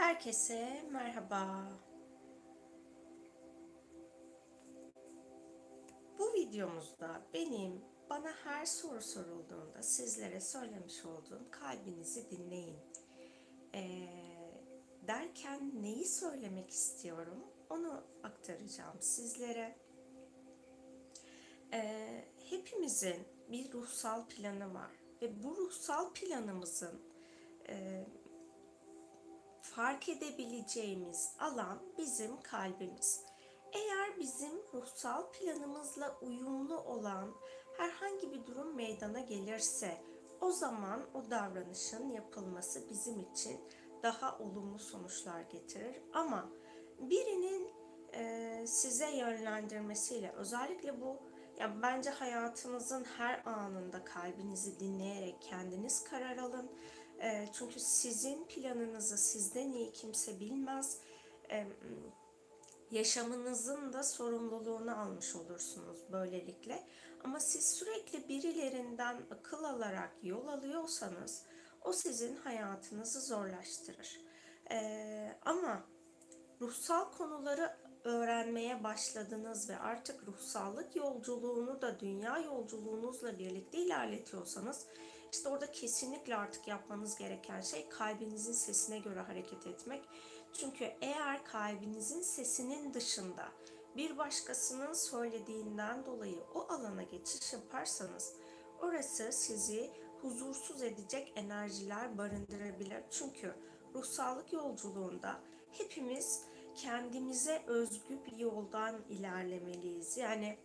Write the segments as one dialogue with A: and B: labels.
A: Herkese merhaba. Bu videomuzda benim bana her soru sorulduğunda sizlere söylemiş olduğum kalbinizi dinleyin. Ee, derken neyi söylemek istiyorum onu aktaracağım sizlere. Ee, hepimizin bir ruhsal planı var ve bu ruhsal planımızın e, fark edebileceğimiz alan bizim kalbimiz. Eğer bizim ruhsal planımızla uyumlu olan herhangi bir durum meydana gelirse o zaman o davranışın yapılması bizim için daha olumlu sonuçlar getirir. Ama birinin e, size yönlendirmesiyle özellikle bu yani bence hayatınızın her anında kalbinizi dinleyerek kendiniz karar alın e, çünkü sizin planınızı sizden iyi kimse bilmez. E, yaşamınızın da sorumluluğunu almış olursunuz böylelikle. Ama siz sürekli birilerinden akıl alarak yol alıyorsanız o sizin hayatınızı zorlaştırır. E, ama ruhsal konuları öğrenmeye başladınız ve artık ruhsallık yolculuğunu da dünya yolculuğunuzla birlikte ilerletiyorsanız işte orada kesinlikle artık yapmanız gereken şey kalbinizin sesine göre hareket etmek. Çünkü eğer kalbinizin sesinin dışında bir başkasının söylediğinden dolayı o alana geçiş yaparsanız orası sizi huzursuz edecek enerjiler barındırabilir. Çünkü ruhsallık yolculuğunda hepimiz kendimize özgü bir yoldan ilerlemeliyiz. Yani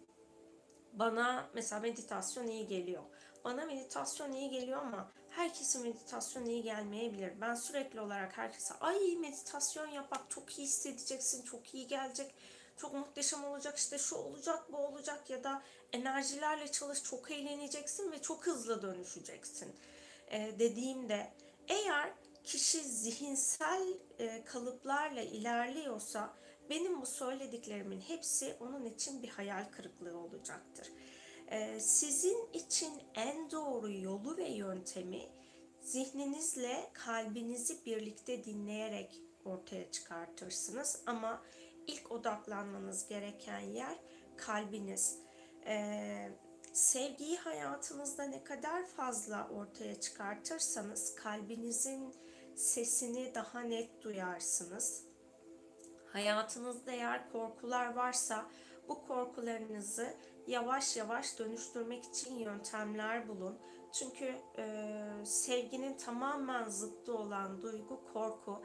A: bana mesela meditasyon iyi geliyor. Bana meditasyon iyi geliyor ama herkese meditasyon iyi gelmeyebilir. Ben sürekli olarak herkese ay meditasyon yapmak çok iyi hissedeceksin, çok iyi gelecek, çok muhteşem olacak, işte şu olacak, bu olacak ya da enerjilerle çalış, çok eğleneceksin ve çok hızlı dönüşeceksin ee, dediğimde eğer kişi zihinsel e, kalıplarla ilerliyorsa benim bu söylediklerimin hepsi onun için bir hayal kırıklığı olacaktır. Ee, sizin için en doğru yolu ve yöntemi zihninizle kalbinizi birlikte dinleyerek ortaya çıkartırsınız. Ama ilk odaklanmanız gereken yer kalbiniz. Ee, sevgiyi hayatınızda ne kadar fazla ortaya çıkartırsanız kalbinizin sesini daha net duyarsınız. Hayatınızda eğer korkular varsa bu korkularınızı yavaş yavaş dönüştürmek için yöntemler bulun. Çünkü e, sevginin tamamen zıttı olan duygu korku.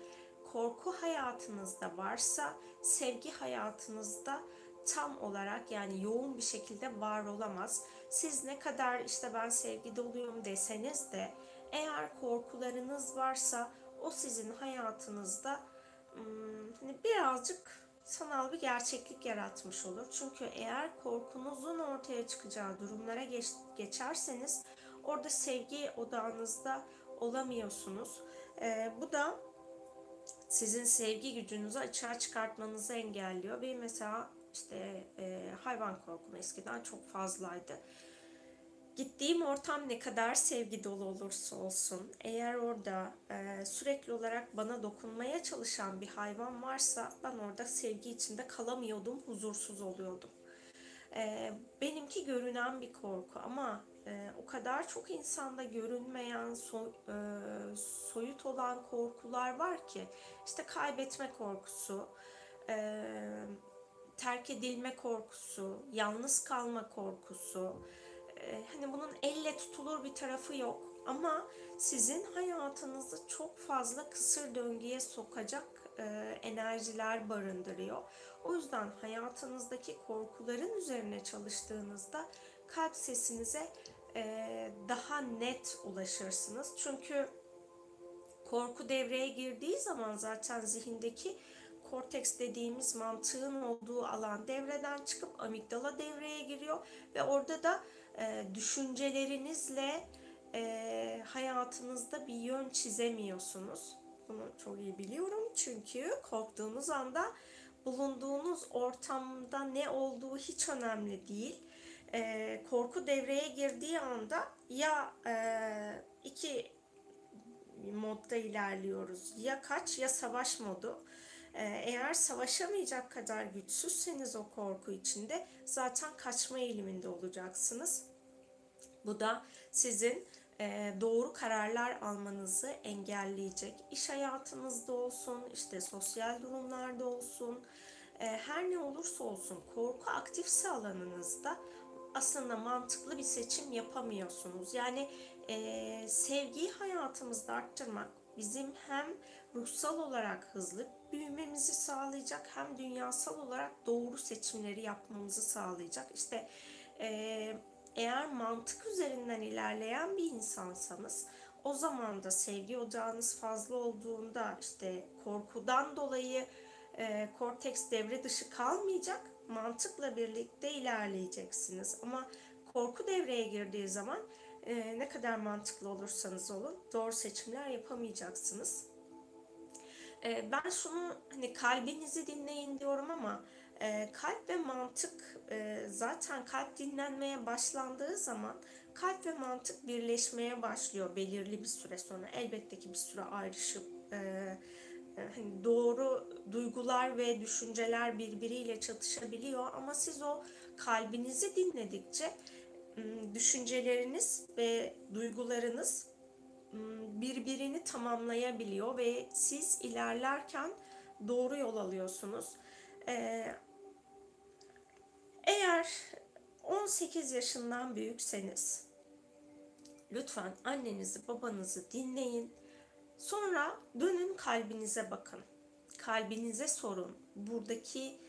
A: Korku hayatınızda varsa sevgi hayatınızda tam olarak yani yoğun bir şekilde var olamaz. Siz ne kadar işte ben sevgi doluyum deseniz de eğer korkularınız varsa o sizin hayatınızda hmm, hani birazcık sanal bir gerçeklik yaratmış olur. Çünkü eğer korkunuzun ortaya çıkacağı durumlara geç, geçerseniz orada sevgi odağınızda olamıyorsunuz. Ee, bu da sizin sevgi gücünüzü açığa çıkartmanızı engelliyor. Benim mesela işte e, hayvan korkum eskiden çok fazlaydı. Gittiğim ortam ne kadar sevgi dolu olursa olsun, eğer orada e, sürekli olarak bana dokunmaya çalışan bir hayvan varsa ben orada sevgi içinde kalamıyordum, huzursuz oluyordum. E, benimki görünen bir korku ama e, o kadar çok insanda görünmeyen, so, e, soyut olan korkular var ki, işte kaybetme korkusu, e, terk edilme korkusu, yalnız kalma korkusu, hani bunun elle tutulur bir tarafı yok ama sizin hayatınızı çok fazla kısır döngüye sokacak e, enerjiler barındırıyor. O yüzden hayatınızdaki korkuların üzerine çalıştığınızda kalp sesinize e, daha net ulaşırsınız. Çünkü korku devreye girdiği zaman zaten zihindeki korteks dediğimiz mantığın olduğu alan devreden çıkıp amigdala devreye giriyor ve orada da e, düşüncelerinizle e, hayatınızda bir yön çizemiyorsunuz. Bunu çok iyi biliyorum çünkü korktuğunuz anda bulunduğunuz ortamda ne olduğu hiç önemli değil. E, korku devreye girdiği anda ya iki modda ilerliyoruz. Ya kaç ya savaş modu. Eğer savaşamayacak kadar güçsüzseniz o korku içinde zaten kaçma eğiliminde olacaksınız. Bu da sizin e, doğru kararlar almanızı engelleyecek. İş hayatınızda olsun, işte sosyal durumlarda olsun, e, her ne olursa olsun korku aktifse alanınızda aslında mantıklı bir seçim yapamıyorsunuz. Yani e, sevgiyi hayatımızda arttırmak bizim hem ruhsal olarak hızlı büyümemizi sağlayacak hem dünyasal olarak doğru seçimleri yapmamızı sağlayacak. İşte e, eğer mantık üzerinden ilerleyen bir insansanız o zaman da sevgi ocağınız fazla olduğunda işte korkudan dolayı e, korteks devre dışı kalmayacak mantıkla birlikte ilerleyeceksiniz. Ama korku devreye girdiği zaman e, ne kadar mantıklı olursanız olun doğru seçimler yapamayacaksınız. E, ben şunu hani kalbinizi dinleyin diyorum ama e, kalp ve mantık e, zaten kalp dinlenmeye başlandığı zaman kalp ve mantık birleşmeye başlıyor belirli bir süre sonra. Elbette ki bir süre ayrışıp e, e, hani doğru duygular ve düşünceler birbiriyle çatışabiliyor ama siz o kalbinizi dinledikçe düşünceleriniz ve duygularınız birbirini tamamlayabiliyor ve siz ilerlerken doğru yol alıyorsunuz. Eğer 18 yaşından büyükseniz lütfen annenizi babanızı dinleyin. Sonra dönün kalbinize bakın. Kalbinize sorun. Buradaki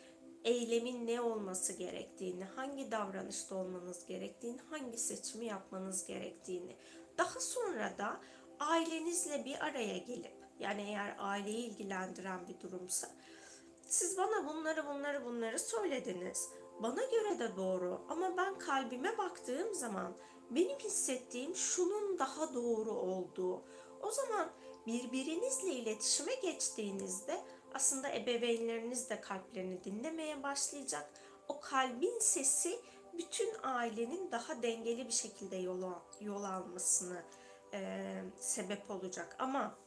A: eylemin ne olması gerektiğini, hangi davranışta olmanız gerektiğini, hangi seçimi yapmanız gerektiğini. Daha sonra da ailenizle bir araya gelip yani eğer aileyi ilgilendiren bir durumsa siz bana bunları bunları bunları söylediniz. Bana göre de doğru ama ben kalbime baktığım zaman benim hissettiğim şunun daha doğru olduğu. O zaman birbirinizle iletişime geçtiğinizde aslında ebeveynleriniz de kalplerini dinlemeye başlayacak. O kalbin sesi bütün ailenin daha dengeli bir şekilde yol, yol almasını e, sebep olacak. Ama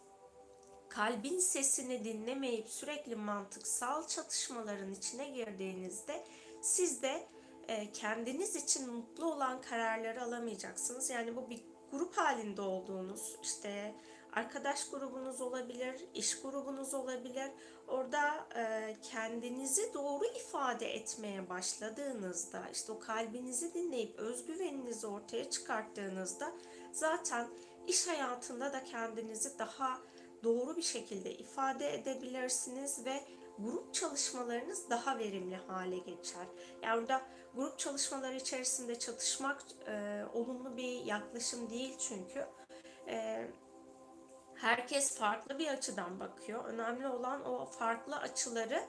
A: kalbin sesini dinlemeyip sürekli mantıksal çatışmaların içine girdiğinizde siz de e, kendiniz için mutlu olan kararları alamayacaksınız. Yani bu bir grup halinde olduğunuz işte arkadaş grubunuz olabilir, iş grubunuz olabilir. Orada e, kendinizi doğru ifade etmeye başladığınızda, işte o kalbinizi dinleyip özgüveninizi ortaya çıkarttığınızda zaten iş hayatında da kendinizi daha doğru bir şekilde ifade edebilirsiniz ve grup çalışmalarınız daha verimli hale geçer. Yani burada grup çalışmaları içerisinde çatışmak e, olumlu bir yaklaşım değil çünkü. E, herkes farklı bir açıdan bakıyor. Önemli olan o farklı açıları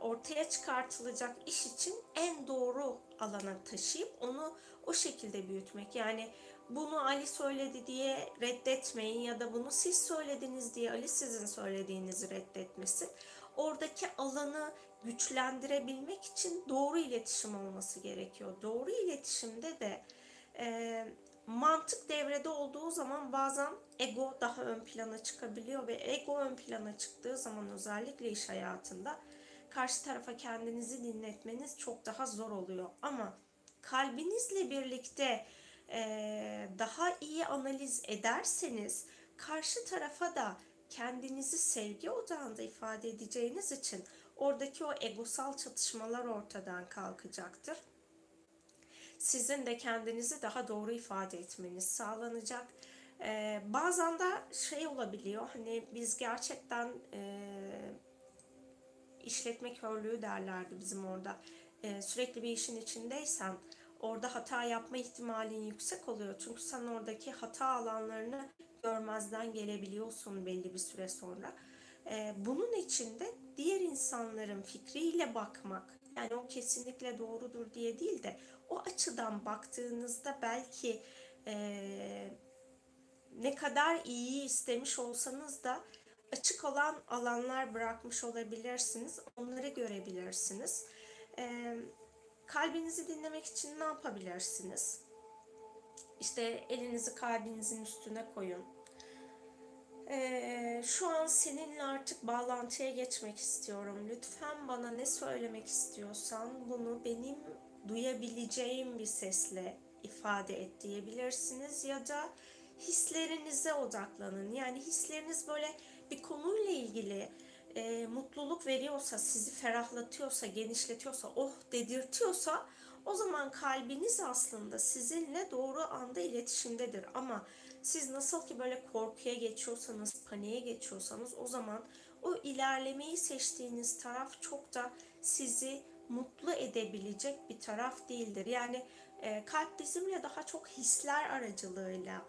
A: ortaya çıkartılacak iş için en doğru alana taşıyıp onu o şekilde büyütmek. Yani bunu Ali söyledi diye reddetmeyin ya da bunu siz söylediniz diye Ali sizin söylediğinizi reddetmesin. Oradaki alanı güçlendirebilmek için doğru iletişim olması gerekiyor. Doğru iletişimde de e, mantık devrede olduğu zaman bazen ego daha ön plana çıkabiliyor ve ego ön plana çıktığı zaman özellikle iş hayatında karşı tarafa kendinizi dinletmeniz çok daha zor oluyor. Ama kalbinizle birlikte e, daha iyi analiz ederseniz karşı tarafa da kendinizi sevgi odağında ifade edeceğiniz için oradaki o egosal çatışmalar ortadan kalkacaktır. Sizin de kendinizi daha doğru ifade etmeniz sağlanacak. Ee, bazen de şey olabiliyor hani biz gerçekten e, işletme körlüğü derlerdi bizim orada. E, sürekli bir işin içindeysen orada hata yapma ihtimalin yüksek oluyor. Çünkü sen oradaki hata alanlarını görmezden gelebiliyorsun belli bir süre sonra. Ee, bunun için de diğer insanların fikriyle bakmak, yani o kesinlikle doğrudur diye değil de o açıdan baktığınızda belki e, ne kadar iyi istemiş olsanız da açık olan alanlar bırakmış olabilirsiniz. Onları görebilirsiniz. E, kalbinizi dinlemek için ne yapabilirsiniz? İşte elinizi kalbinizin üstüne koyun. şu an seninle artık bağlantıya geçmek istiyorum. Lütfen bana ne söylemek istiyorsan bunu benim duyabileceğim bir sesle ifade et diyebilirsiniz ya da hislerinize odaklanın. Yani hisleriniz böyle bir konuyla ilgili e, mutluluk veriyorsa, sizi ferahlatıyorsa, genişletiyorsa, oh dedirtiyorsa o zaman kalbiniz aslında sizinle doğru anda iletişimdedir. Ama siz nasıl ki böyle korkuya geçiyorsanız, paniğe geçiyorsanız o zaman o ilerlemeyi seçtiğiniz taraf çok da sizi mutlu edebilecek bir taraf değildir. Yani e, kalp bizimle daha çok hisler aracılığıyla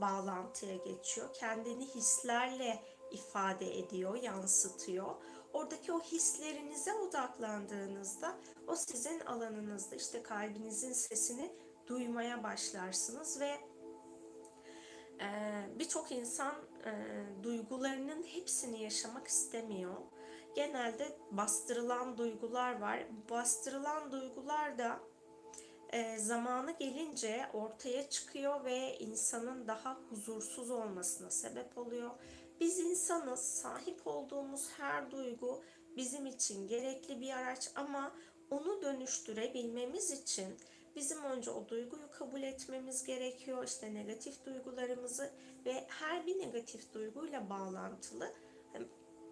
A: bağlantıya geçiyor. Kendini hislerle ifade ediyor, yansıtıyor. Oradaki o hislerinize odaklandığınızda o sizin alanınızda işte kalbinizin sesini duymaya başlarsınız ve e, birçok insan e, duygularının hepsini yaşamak istemiyor. Genelde bastırılan duygular var. Bastırılan duygular da e, zamanı gelince ortaya çıkıyor ve insanın daha huzursuz olmasına sebep oluyor. Biz insanız, sahip olduğumuz her duygu bizim için gerekli bir araç ama onu dönüştürebilmemiz için bizim önce o duyguyu kabul etmemiz gerekiyor. İşte negatif duygularımızı ve her bir negatif duyguyla bağlantılı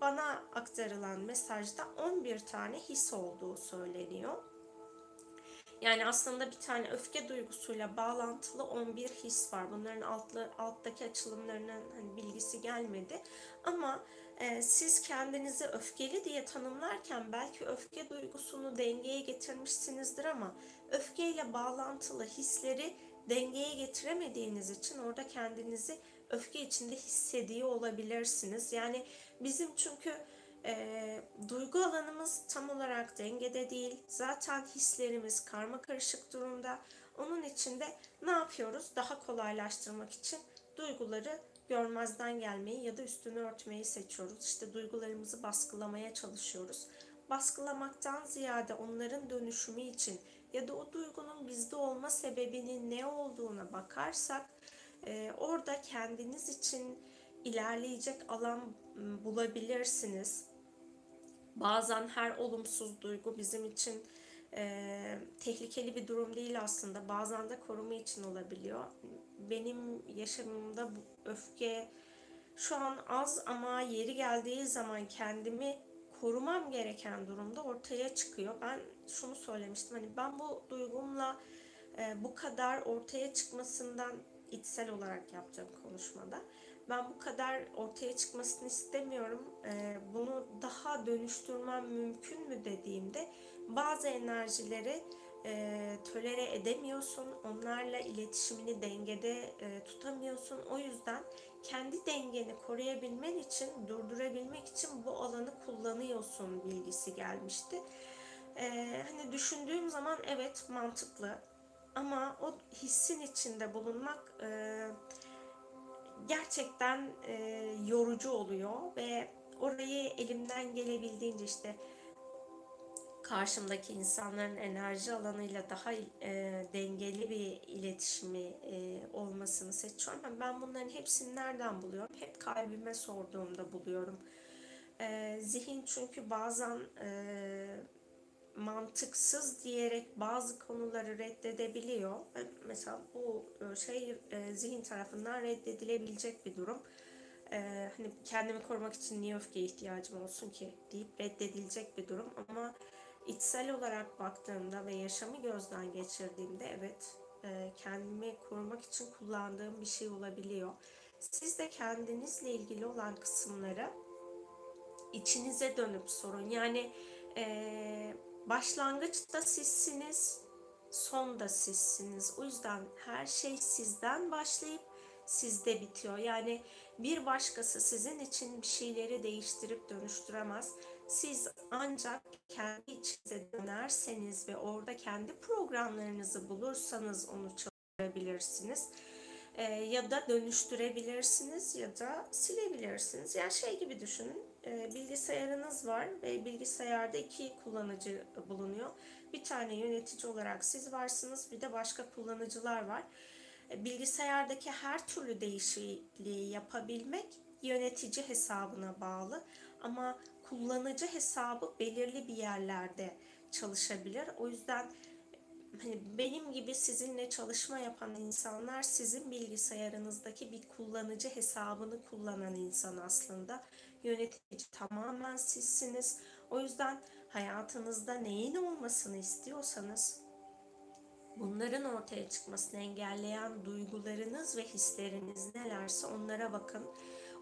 A: bana aktarılan mesajda 11 tane his olduğu söyleniyor. Yani aslında bir tane öfke duygusuyla bağlantılı 11 his var. Bunların altlı, alttaki açılımlarının hani bilgisi gelmedi. Ama e, siz kendinizi öfkeli diye tanımlarken belki öfke duygusunu dengeye getirmişsinizdir ama öfkeyle bağlantılı hisleri dengeye getiremediğiniz için orada kendinizi öfke içinde hissediyor olabilirsiniz. Yani bizim çünkü e, duygu alanımız tam olarak dengede değil. Zaten hislerimiz karma karışık durumda. Onun için de ne yapıyoruz? Daha kolaylaştırmak için duyguları görmezden gelmeyi ya da üstünü örtmeyi seçiyoruz. İşte duygularımızı baskılamaya çalışıyoruz. Baskılamaktan ziyade onların dönüşümü için ya da o duygunun bizde olma sebebinin ne olduğuna bakarsak e, orada kendiniz için ilerleyecek alan bulabilirsiniz. Bazen her olumsuz duygu bizim için e, tehlikeli bir durum değil aslında. Bazen de koruma için olabiliyor. Benim yaşamımda bu öfke şu an az ama yeri geldiği zaman kendimi korumam gereken durumda ortaya çıkıyor. Ben şunu söylemiştim hani ben bu duygumla e, bu kadar ortaya çıkmasından içsel olarak yaptığım konuşmada ben bu kadar ortaya çıkmasını istemiyorum. Ee, bunu daha dönüştürmem mümkün mü dediğimde bazı enerjileri e, tolere edemiyorsun. Onlarla iletişimini dengede e, tutamıyorsun. O yüzden kendi dengeni koruyabilmen için, durdurabilmek için bu alanı kullanıyorsun bilgisi gelmişti. Ee, hani düşündüğüm zaman evet mantıklı ama o hissin içinde bulunmak e, gerçekten e, yorucu oluyor ve orayı elimden gelebildiğince işte karşımdaki insanların enerji alanıyla daha e, dengeli bir iletişimi e, olmasını seçiyorum. Ben bunların hepsini nereden buluyorum? Hep kalbime sorduğumda buluyorum. E, zihin çünkü bazen e, mantıksız diyerek bazı konuları reddedebiliyor. Mesela bu e, şey e, zihin tarafından reddedilebilecek bir durum. E, hani kendimi korumak için niye öfkeye ihtiyacım olsun ki deyip reddedilecek bir durum ama içsel olarak baktığımda ve yaşamı gözden geçirdiğimde evet kendimi korumak için kullandığım bir şey olabiliyor. Siz de kendinizle ilgili olan kısımları içinize dönüp sorun. Yani eee Başlangıçta sizsiniz, son da sizsiniz. O yüzden her şey sizden başlayıp sizde bitiyor. Yani bir başkası sizin için bir şeyleri değiştirip dönüştüremez. Siz ancak kendi içinize dönerseniz ve orada kendi programlarınızı bulursanız onu çalıştırabilirsiniz. Ee, ya da dönüştürebilirsiniz ya da silebilirsiniz. Yani şey gibi düşünün bilgisayarınız var ve bilgisayarda iki kullanıcı bulunuyor. Bir tane yönetici olarak siz varsınız, bir de başka kullanıcılar var. E, bilgisayardaki her türlü değişikliği yapabilmek yönetici hesabına bağlı ama kullanıcı hesabı belirli bir yerlerde çalışabilir. O yüzden hani benim gibi sizinle çalışma yapan insanlar sizin bilgisayarınızdaki bir kullanıcı hesabını kullanan insan aslında. Yönetici tamamen sizsiniz. O yüzden hayatınızda neyin olmasını istiyorsanız bunların ortaya çıkmasını engelleyen duygularınız ve hisleriniz nelerse onlara bakın.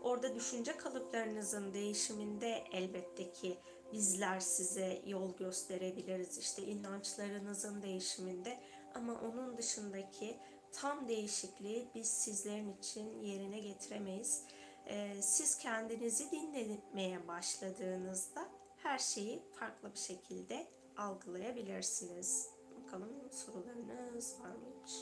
A: Orada düşünce kalıplarınızın değişiminde elbette ki bizler size yol gösterebiliriz. İşte inançlarınızın değişiminde ama onun dışındaki tam değişikliği biz sizlerin için yerine getiremeyiz. Ee, siz kendinizi dinlemeye başladığınızda her şeyi farklı bir şekilde algılayabilirsiniz. Bakalım sorularınız var mıymış?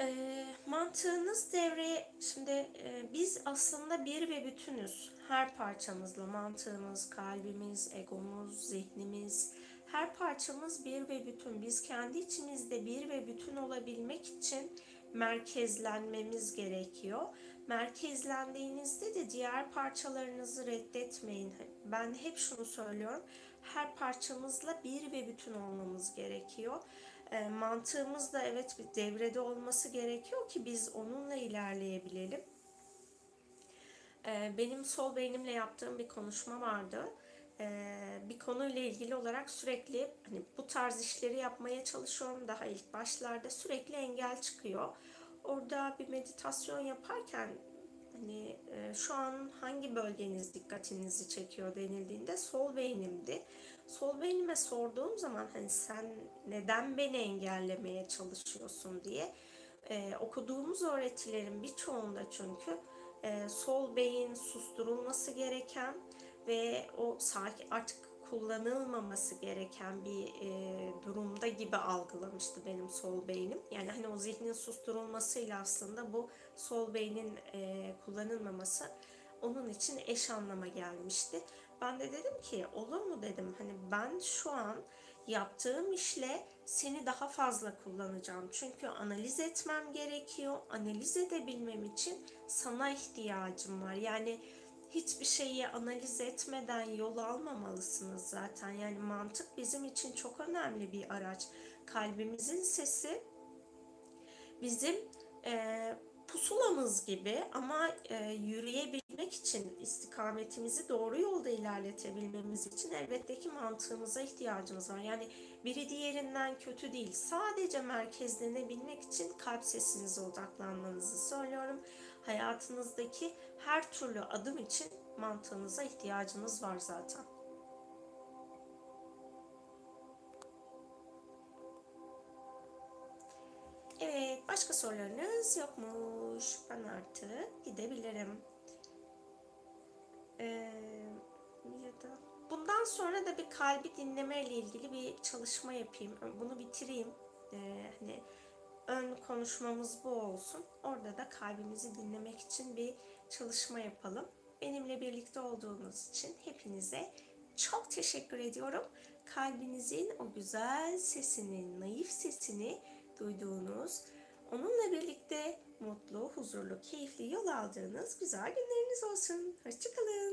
A: E, mantığınız devreye, şimdi e, biz aslında bir ve bütünüz. Her parçamızla mantığımız, kalbimiz, egomuz, zihnimiz, her parçamız bir ve bütün. Biz kendi içimizde bir ve bütün olabilmek için merkezlenmemiz gerekiyor. Merkezlendiğinizde de diğer parçalarınızı reddetmeyin. Ben hep şunu söylüyorum. Her parçamızla bir ve bütün olmamız gerekiyor. E, mantığımız da evet bir devrede olması gerekiyor ki biz onunla ilerleyebilelim. E, benim sol beynimle yaptığım bir konuşma vardı e, bir konuyla ilgili olarak sürekli hani bu tarz işleri yapmaya çalışıyorum daha ilk başlarda sürekli engel çıkıyor. Orada bir meditasyon yaparken hani şu an hangi bölgeniz dikkatinizi çekiyor denildiğinde sol beynimdi. Sol beynime sorduğum zaman hani sen neden beni engellemeye çalışıyorsun diye e, okuduğumuz öğretilerin birçoğunda çünkü e, sol beyin susturulması gereken ve o sakin artık kullanılmaması gereken bir e, durumda gibi algılamıştı benim sol beynim. Yani hani o zihnin susturulmasıyla aslında bu sol beynin e, kullanılmaması onun için eş anlama gelmişti. Ben de dedim ki olur mu dedim hani ben şu an yaptığım işle seni daha fazla kullanacağım. Çünkü analiz etmem gerekiyor. Analiz edebilmem için sana ihtiyacım var. Yani hiçbir şeyi analiz etmeden yol almamalısınız zaten. Yani mantık bizim için çok önemli bir araç. Kalbimizin sesi bizim e, pusulamız gibi ama e, yürüyebilmek için istikametimizi doğru yolda ilerletebilmemiz için elbette ki mantığımıza ihtiyacımız var. Yani biri diğerinden kötü değil. Sadece merkezlenebilmek için kalp sesinize odaklanmanızı söylüyorum. Hayatınızdaki her türlü adım için mantığınıza ihtiyacınız var zaten. Evet, başka sorularınız yokmuş. Ben artık gidebilirim. Ee, ya da bundan sonra da bir kalbi dinleme ile ilgili bir çalışma yapayım. Bunu bitireyim. Ee, hani ön konuşmamız bu olsun. Orada da kalbimizi dinlemek için bir çalışma yapalım. Benimle birlikte olduğunuz için hepinize çok teşekkür ediyorum. Kalbinizin o güzel sesini, naif sesini duyduğunuz, onunla birlikte mutlu, huzurlu, keyifli yol aldığınız güzel günleriniz olsun. Hoşçakalın.